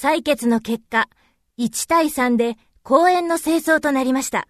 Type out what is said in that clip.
採決の結果、1対3で公園の清掃となりました。